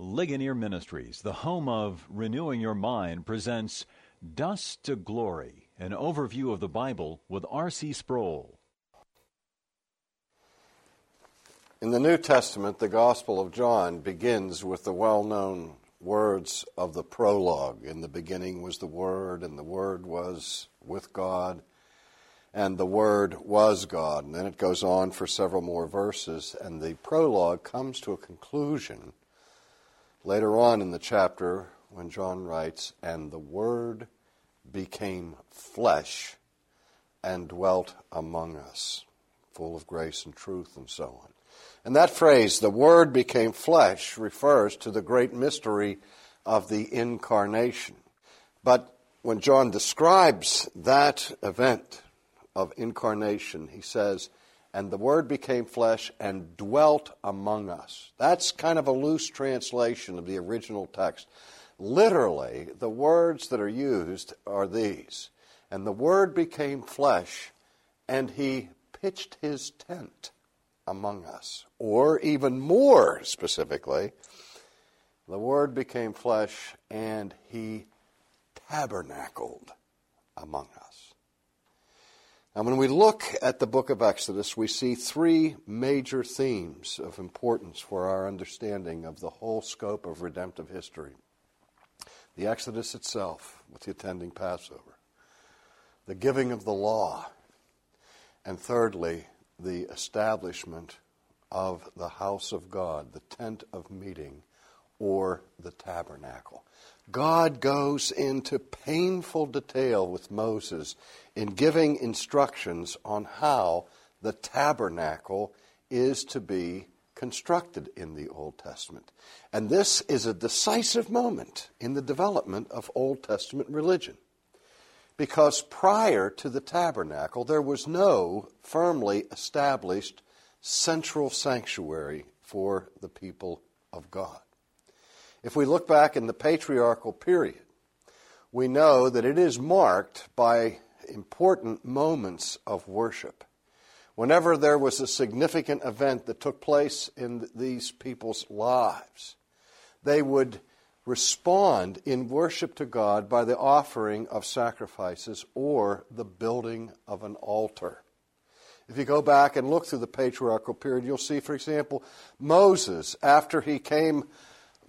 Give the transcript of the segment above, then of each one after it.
Ligonier Ministries, the home of Renewing Your Mind, presents Dust to Glory, an overview of the Bible with R.C. Sproul. In the New Testament, the Gospel of John begins with the well known words of the prologue. In the beginning was the Word, and the Word was with God, and the Word was God. And then it goes on for several more verses, and the prologue comes to a conclusion later on in the chapter when John writes, And the Word became flesh and dwelt among us, full of grace and truth, and so on. And that phrase, the Word became flesh, refers to the great mystery of the incarnation. But when John describes that event of incarnation, he says, and the Word became flesh and dwelt among us. That's kind of a loose translation of the original text. Literally, the words that are used are these And the Word became flesh, and He pitched His tent among us. Or even more specifically, the Word became flesh, and He tabernacled among us. And when we look at the book of Exodus, we see three major themes of importance for our understanding of the whole scope of redemptive history. The Exodus itself, with the attending Passover, the giving of the law, and thirdly, the establishment of the house of God, the tent of meeting, or the tabernacle. God goes into painful detail with Moses in giving instructions on how the tabernacle is to be constructed in the Old Testament. And this is a decisive moment in the development of Old Testament religion. Because prior to the tabernacle, there was no firmly established central sanctuary for the people of God. If we look back in the patriarchal period, we know that it is marked by important moments of worship. Whenever there was a significant event that took place in these people's lives, they would respond in worship to God by the offering of sacrifices or the building of an altar. If you go back and look through the patriarchal period, you'll see, for example, Moses, after he came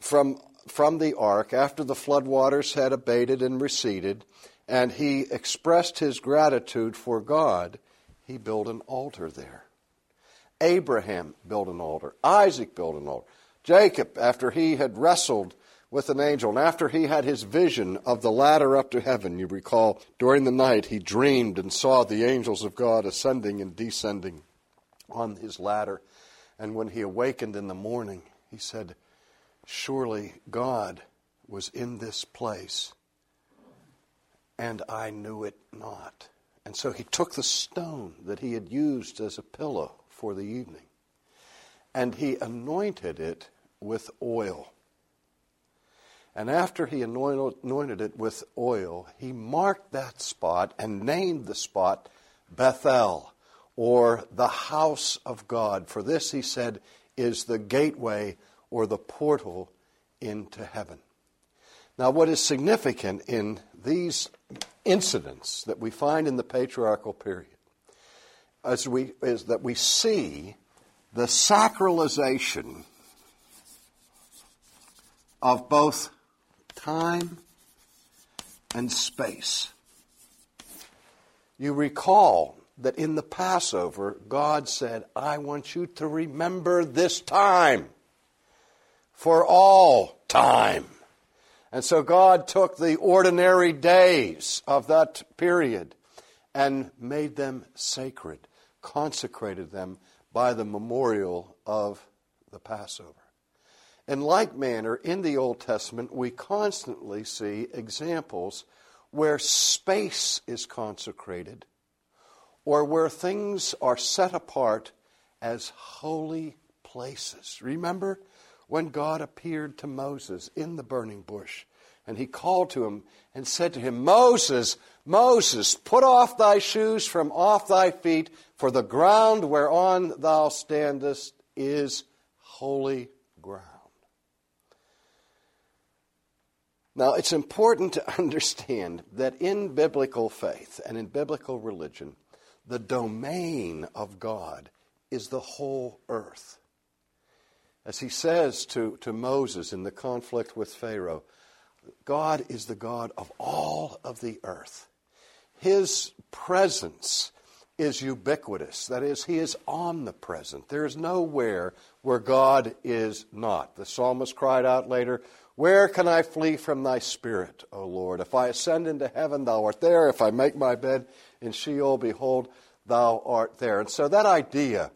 from, from the ark after the floodwaters had abated and receded, and he expressed his gratitude for God, he built an altar there. Abraham built an altar. Isaac built an altar. Jacob, after he had wrestled with an angel, and after he had his vision of the ladder up to heaven, you recall, during the night he dreamed and saw the angels of God ascending and descending on his ladder. And when he awakened in the morning, he said, Surely God was in this place, and I knew it not. And so he took the stone that he had used as a pillow for the evening, and he anointed it with oil. And after he anointed it with oil, he marked that spot and named the spot Bethel, or the house of God. For this, he said, is the gateway or the portal into heaven. Now, what is significant in these incidents that we find in the patriarchal period as we, is that we see the sacralization of both time and space. You recall that in the Passover, God said, I want you to remember this time for all time. And so God took the ordinary days of that period and made them sacred, consecrated them by the memorial of the Passover. In like manner, in the Old Testament, we constantly see examples where space is consecrated or where things are set apart as holy places. Remember when God appeared to Moses in the burning bush. And he called to him and said to him, Moses, Moses, put off thy shoes from off thy feet, for the ground whereon thou standest is holy ground. Now, it's important to understand that in biblical faith and in biblical religion, the domain of God is the whole earth. As he says to, to Moses in the conflict with Pharaoh, God is the God of all of the earth. His presence is ubiquitous. That is, He is omnipresent. There is nowhere where God is not. The psalmist cried out later, Where can I flee from Thy Spirit, O Lord? If I ascend into heaven, Thou art there. If I make my bed in Sheol, behold, Thou art there. And so that idea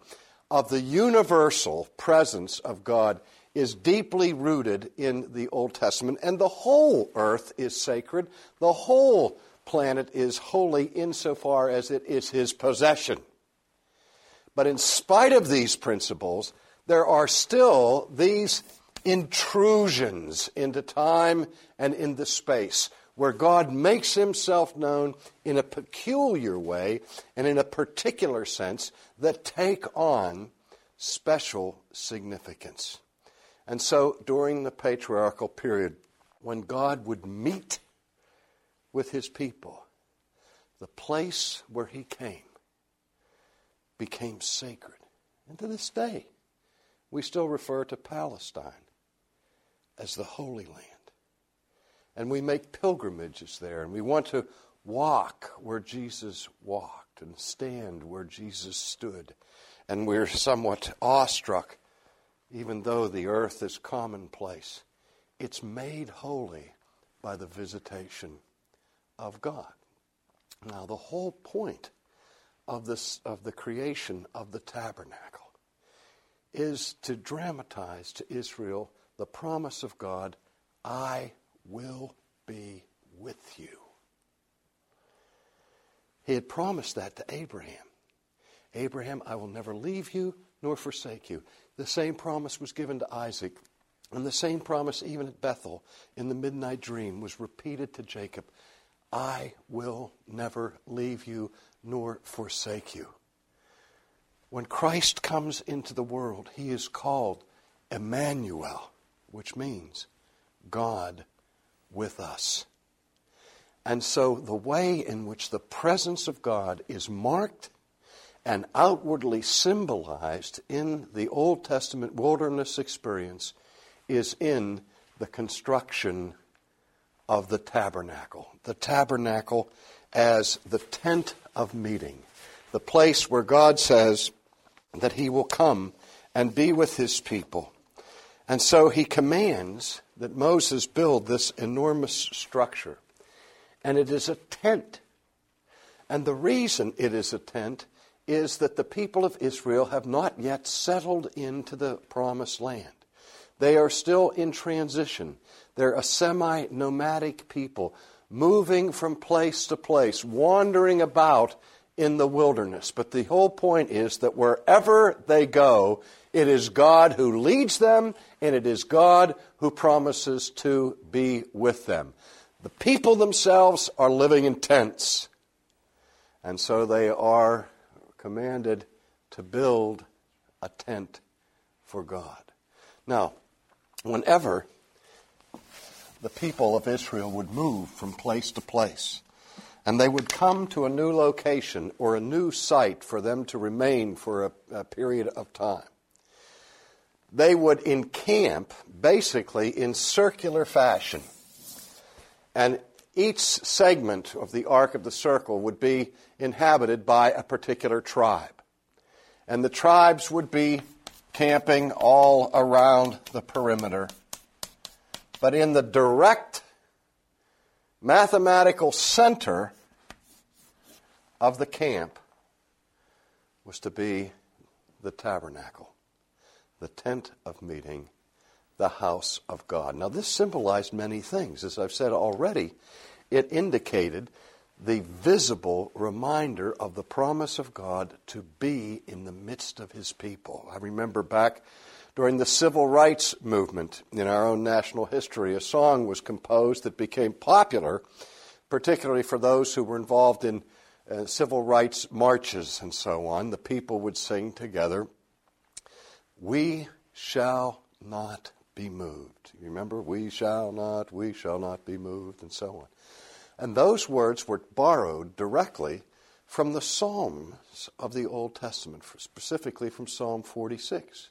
of the universal presence of God is deeply rooted in the Old Testament, and the whole earth is sacred. The whole planet is holy insofar as it is his possession. But in spite of these principles, there are still these intrusions into time and into space where God makes himself known in a peculiar way and in a particular sense that take on special significance. And so during the patriarchal period, when God would meet with his people, the place where he came became sacred. And to this day, we still refer to Palestine as the Holy Land. And we make pilgrimages there, and we want to walk where Jesus walked and stand where Jesus stood. And we're somewhat awestruck, even though the earth is commonplace. It's made holy by the visitation of God. Now, the whole point of, this, of the creation of the tabernacle is to dramatize to Israel the promise of God I will be with you. He had promised that to Abraham. Abraham, I will never leave you nor forsake you. The same promise was given to Isaac. And the same promise, even at Bethel in the midnight dream, was repeated to Jacob I will never leave you nor forsake you. When Christ comes into the world, he is called Emmanuel, which means God with us. And so the way in which the presence of God is marked and outwardly symbolized in the Old Testament wilderness experience is in the construction of the tabernacle. The tabernacle as the tent of meeting, the place where God says that He will come and be with His people. And so He commands that Moses build this enormous structure. And it is a tent. And the reason it is a tent is that the people of Israel have not yet settled into the promised land. They are still in transition. They're a semi nomadic people, moving from place to place, wandering about in the wilderness. But the whole point is that wherever they go, it is God who leads them, and it is God who promises to be with them. The people themselves are living in tents, and so they are commanded to build a tent for God. Now, whenever the people of Israel would move from place to place. And they would come to a new location or a new site for them to remain for a, a period of time. They would encamp basically in circular fashion. And each segment of the arc of the circle would be inhabited by a particular tribe. And the tribes would be camping all around the perimeter but in the direct mathematical center of the camp was to be the tabernacle, the tent of meeting, the house of God. Now, this symbolized many things. As I've said already, it indicated the visible reminder of the promise of God to be in the midst of his people. I remember back during the civil rights movement in our own national history, a song was composed that became popular, particularly for those who were involved in uh, civil rights marches and so on. The people would sing together, We shall not be moved. You remember, we shall not, we shall not be moved, and so on. And those words were borrowed directly from the Psalms of the Old Testament, specifically from Psalm 46,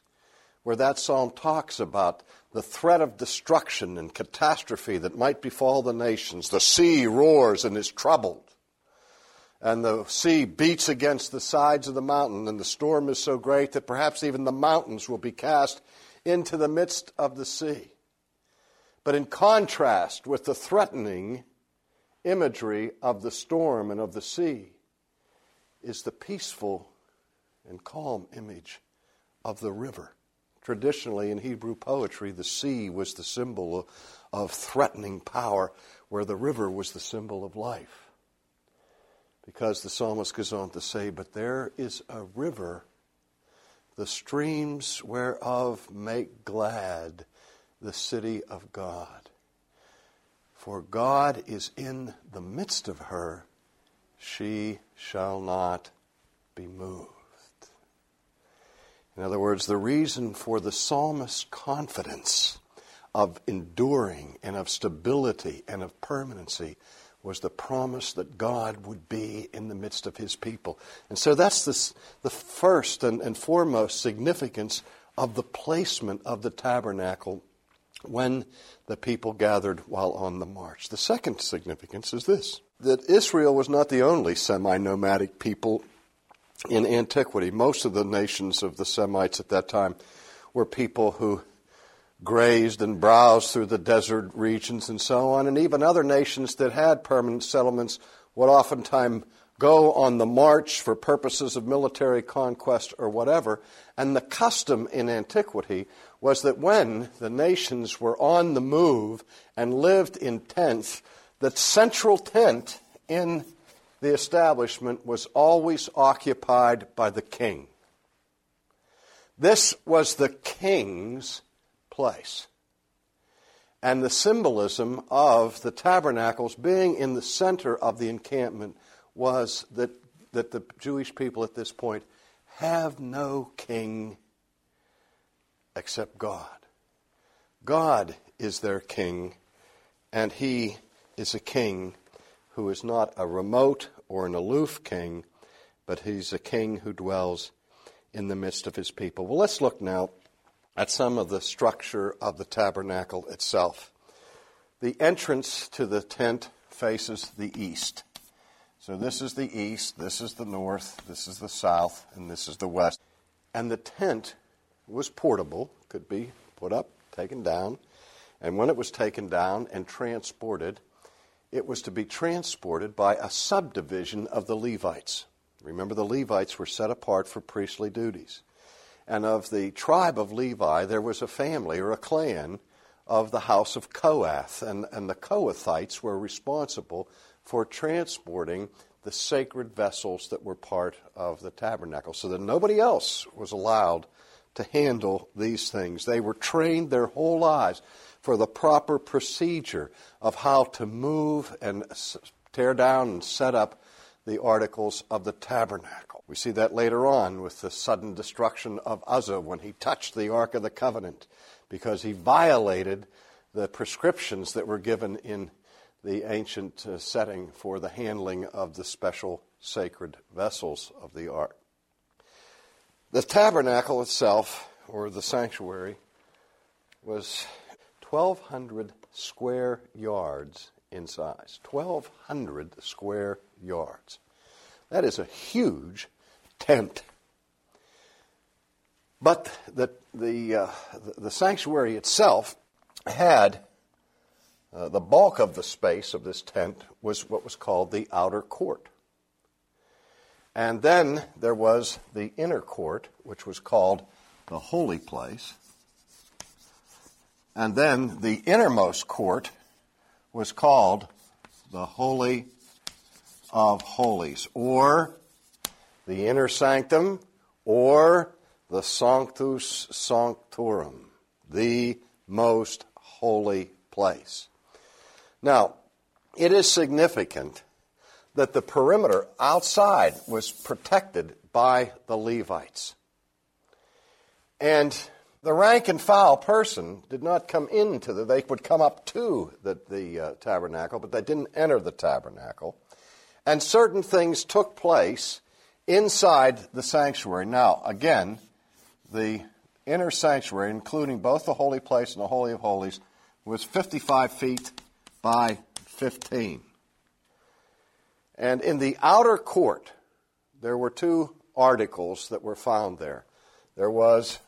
where that psalm talks about the threat of destruction and catastrophe that might befall the nations. The sea roars and is troubled. And the sea beats against the sides of the mountain, and the storm is so great that perhaps even the mountains will be cast into the midst of the sea. But in contrast with the threatening imagery of the storm and of the sea is the peaceful and calm image of the river. Traditionally, in Hebrew poetry, the sea was the symbol of, threatening power, where the river was the symbol of life. Because the psalmist goes on to say, But there is a river, the streams whereof make glad the city of God. For God is in the midst of her, she shall not be moved. In other words, the reason for the psalmist's confidence of enduring and of stability and of permanency was the promise that God would be in the midst of his people. And so that's this, the first and, and foremost significance of the placement of the tabernacle when the people gathered while on the march. The second significance is this that Israel was not the only semi nomadic people in antiquity. Most of the nations of the Semites at that time were people who grazed and browsed through the desert regions and so on, and even other nations that had permanent settlements would oftentimes go on the march for purposes of military conquest or whatever. And the custom in antiquity was that when the nations were on the move and lived in tents, the central tent in the establishment was always occupied by the king. This was the king's place. And the symbolism of the tabernacles being in the center of the encampment was that, that the Jewish people at this point have no king except God. God is their king, and he is a king who is not a remote or an aloof king, but he's a king who dwells in the midst of his people. Well, let's look now at some of the structure of the tabernacle itself. The entrance to the tent faces the east. So this is the east, this is the north, this is the south, and this is the west. And the tent was portable, could be put up, taken down. And when it was taken down and transported, it was to be transported by a subdivision of the Levites. Remember, the Levites were set apart for priestly duties. And of the tribe of Levi, there was a family or a clan of the house of Kohath. And, and the Kohathites were responsible for transporting the sacred vessels that were part of the tabernacle, so that nobody else was allowed to handle these things. They were trained their whole lives for the proper procedure of how to move and tear down and set up the articles of the tabernacle. We see that later on with the sudden destruction of Uzzah when he touched the Ark of the Covenant because he violated the prescriptions that were given in the ancient uh, setting for the handling of the special sacred vessels of the ark. The tabernacle itself, or the sanctuary, was 1,200 square yards in size. 1,200 square yards. That is a huge tent. But the, the, uh, the, sanctuary itself had uh, the bulk of the space of this tent was what was called the outer court. And then there was the inner court, which was called the holy place. And then the innermost court was called the Holy of Holies, or the inner sanctum, or the Sanctum Sanctorum, the most holy place. Now, it is significant that the perimeter outside was protected by the Levites. And the rank and file person did not come into the, they would come up to the, the uh, tabernacle, but they didn't enter the tabernacle. And certain things took place inside the sanctuary. Now, again, the inner sanctuary, including both the holy place and the Holy of Holies, was 55 feet by 15. And in the outer court, there were two articles that were found there. There was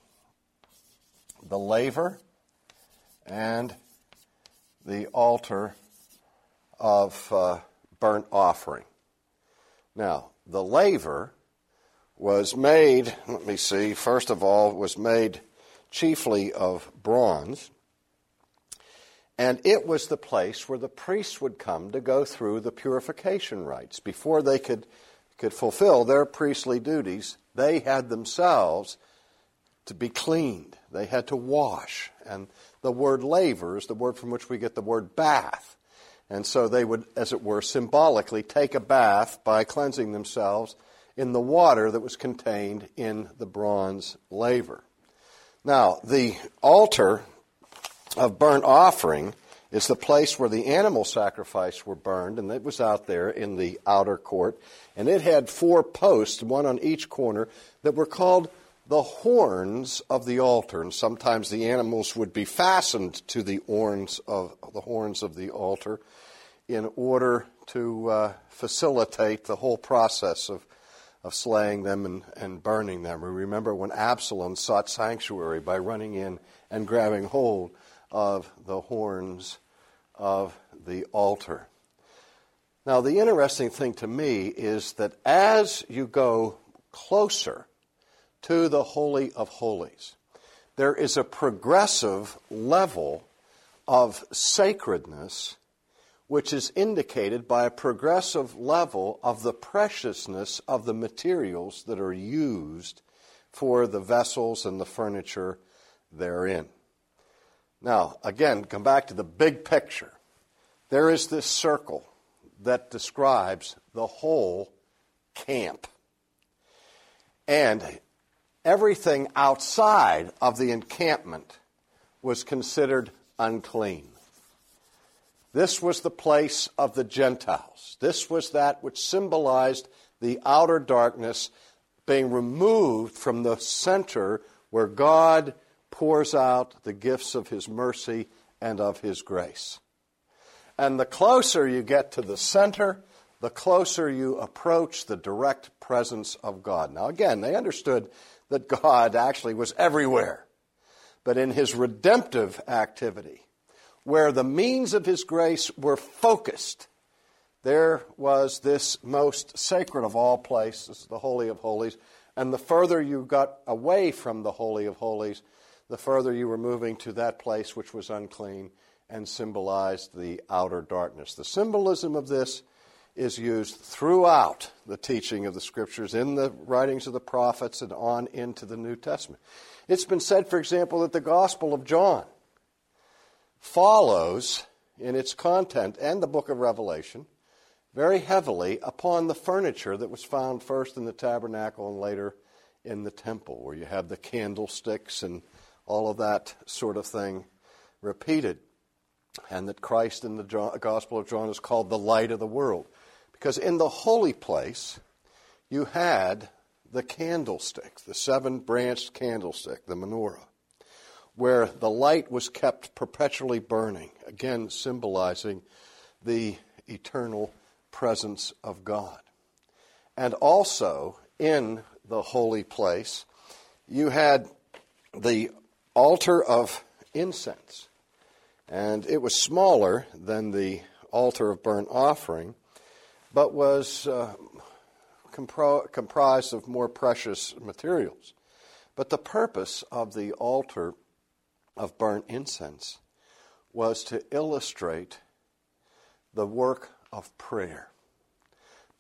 the laver and the altar of uh, burnt offering. Now, the laver was made, let me see, first of all, was made chiefly of bronze. And it was the place where the priests would come to go through the purification rites. Before they could, could fulfill their priestly duties, they had themselves to be cleaned. They had to wash. And the word laver is the word from which we get the word bath. And so they would, as it were, symbolically take a bath by cleansing themselves in the water that was contained in the bronze laver. Now, the altar of burnt offering is the place where the animal sacrifice were burned, and it was out there in the outer court. And it had four posts, one on each corner, that were called the horns of the altar, and sometimes the animals would be fastened to the horns of the horns of the altar in order to uh, facilitate the whole process of, of slaying them and, and burning them. We remember when Absalom sought sanctuary by running in and grabbing hold of the horns of the altar. Now, the interesting thing to me is that as you go closer to the Holy of Holies. There is a progressive level of sacredness which is indicated by a progressive level of the preciousness of the materials that are used for the vessels and the furniture therein. Now, again, come back to the big picture. There is this circle that describes the whole camp. And everything outside of the encampment was considered unclean. This was the place of the Gentiles. This was that which symbolized the outer darkness being removed from the center where God pours out the gifts of His mercy and of His grace. And the closer you get to the center, the closer you approach the direct presence of God. Now, again, they understood that God actually was everywhere. But in his redemptive activity, where the means of his grace were focused, there was this most sacred of all places, the Holy of Holies. And the further you got away from the Holy of Holies, the further you were moving to that place which was unclean and symbolized the outer darkness. The symbolism of this is used throughout the teaching of the scriptures in the writings of the prophets and on into the New Testament. It's been said, for example, that the Gospel of John follows in its content and the book of Revelation very heavily upon the furniture that was found first in the tabernacle and later in the temple, where you have the candlesticks and all of that sort of thing repeated. And that Christ in the Gospel of John is called the light of the world. Because in the holy place, you had the candlestick, the seven branched candlestick, the menorah, where the light was kept perpetually burning, again symbolizing the eternal presence of God. And also in the holy place, you had the altar of incense. And it was smaller than the altar of burnt offering, but was uh, compro- comprised of more precious materials. But the purpose of the altar of burnt incense was to illustrate the work of prayer.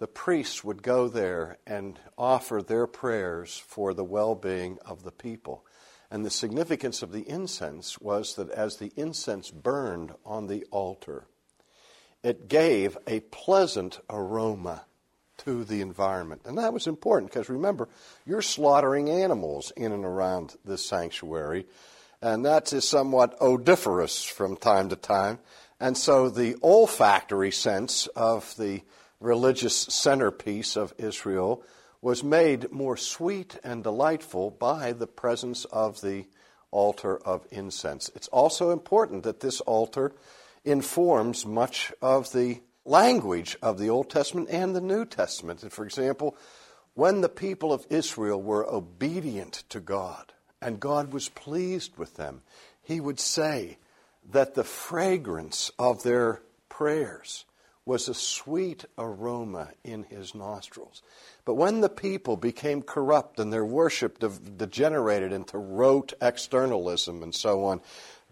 The priests would go there and offer their prayers for the well being of the people. And the significance of the incense was that as the incense burned on the altar, it gave a pleasant aroma to the environment. And that was important because remember, you're slaughtering animals in and around this sanctuary, and that is somewhat odoriferous from time to time. And so the olfactory sense of the religious centerpiece of Israel was made more sweet and delightful by the presence of the altar of incense. It's also important that this altar informs much of the language of the Old Testament and the New Testament. And for example, when the people of Israel were obedient to God and God was pleased with them, he would say that the fragrance of their prayers was a sweet aroma in his nostrils. But when the people became corrupt and their worship degenerated into rote externalism and so on,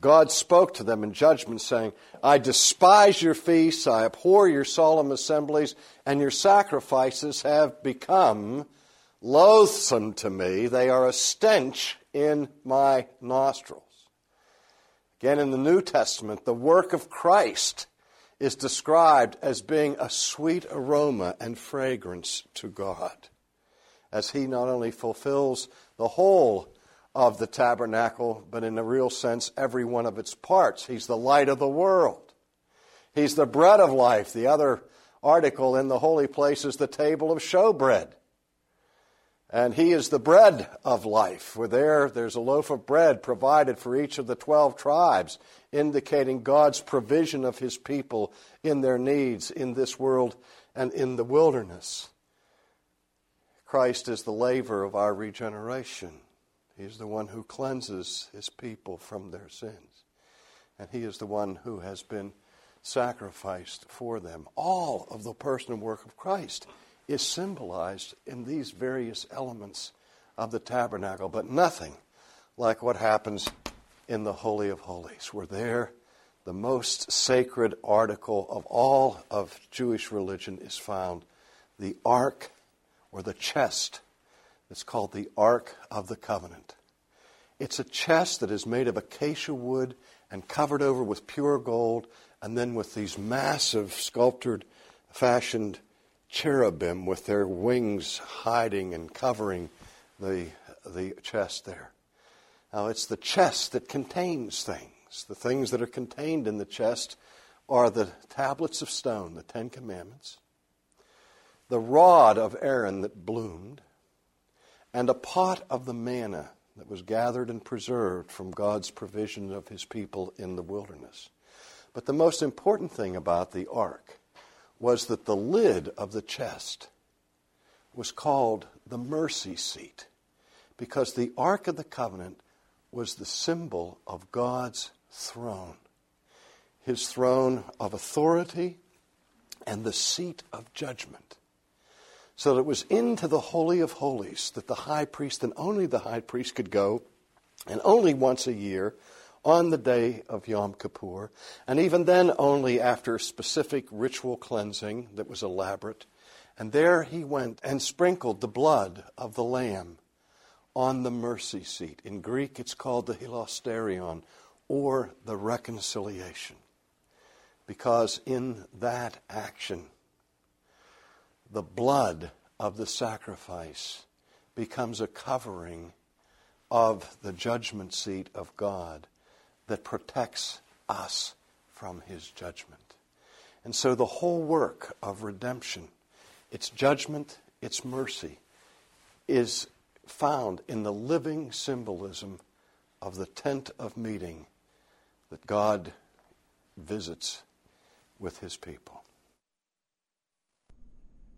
God spoke to them in judgment, saying, I despise your feasts, I abhor your solemn assemblies, and your sacrifices have become loathsome to me. They are a stench in my nostrils. Again, in the New Testament, the work of Christ is described as being a sweet aroma and fragrance to God, as He not only fulfills the whole of the tabernacle, but in a real sense, every one of its parts. He's the light of the world. He's the bread of life. The other article in the holy place is the table of showbread. And he is the bread of life. For there, there's a loaf of bread provided for each of the 12 tribes, indicating God's provision of his people in their needs in this world and in the wilderness. Christ is the laver of our regeneration. He's the one who cleanses his people from their sins. And he is the one who has been sacrificed for them. All of the person and work of Christ is symbolized in these various elements of the tabernacle, but nothing like what happens in the Holy of Holies, where there the most sacred article of all of Jewish religion is found the ark or the chest it's called the Ark of the Covenant. It's a chest that is made of acacia wood and covered over with pure gold, and then with these massive sculptured, fashioned cherubim with their wings hiding and covering the, the chest there. Now, it's the chest that contains things. The things that are contained in the chest are the tablets of stone, the Ten Commandments, the rod of Aaron that bloomed, and a pot of the manna that was gathered and preserved from God's provision of his people in the wilderness. But the most important thing about the ark was that the lid of the chest was called the mercy seat because the ark of the covenant was the symbol of God's throne, his throne of authority and the seat of judgment. So that it was into the Holy of Holies that the high priest and only the high priest could go, and only once a year on the day of Yom Kippur, and even then only after specific ritual cleansing that was elaborate. And there he went and sprinkled the blood of the lamb on the mercy seat. In Greek, it's called the hilasterion, or the reconciliation. Because in that action, the blood of the sacrifice becomes a covering of the judgment seat of God that protects us from his judgment. And so the whole work of redemption, its judgment, its mercy, is found in the living symbolism of the tent of meeting that God visits with his people.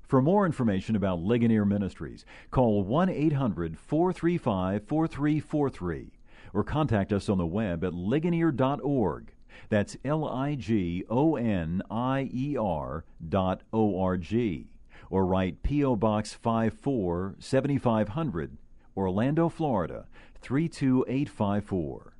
For more information about Ligonier Ministries, call 1 800 435 4343 or contact us on the web at ligonier.org. That's L I G O N I E R dot O R G. Or write P.O. Box 54 7500, Orlando, Florida 32854.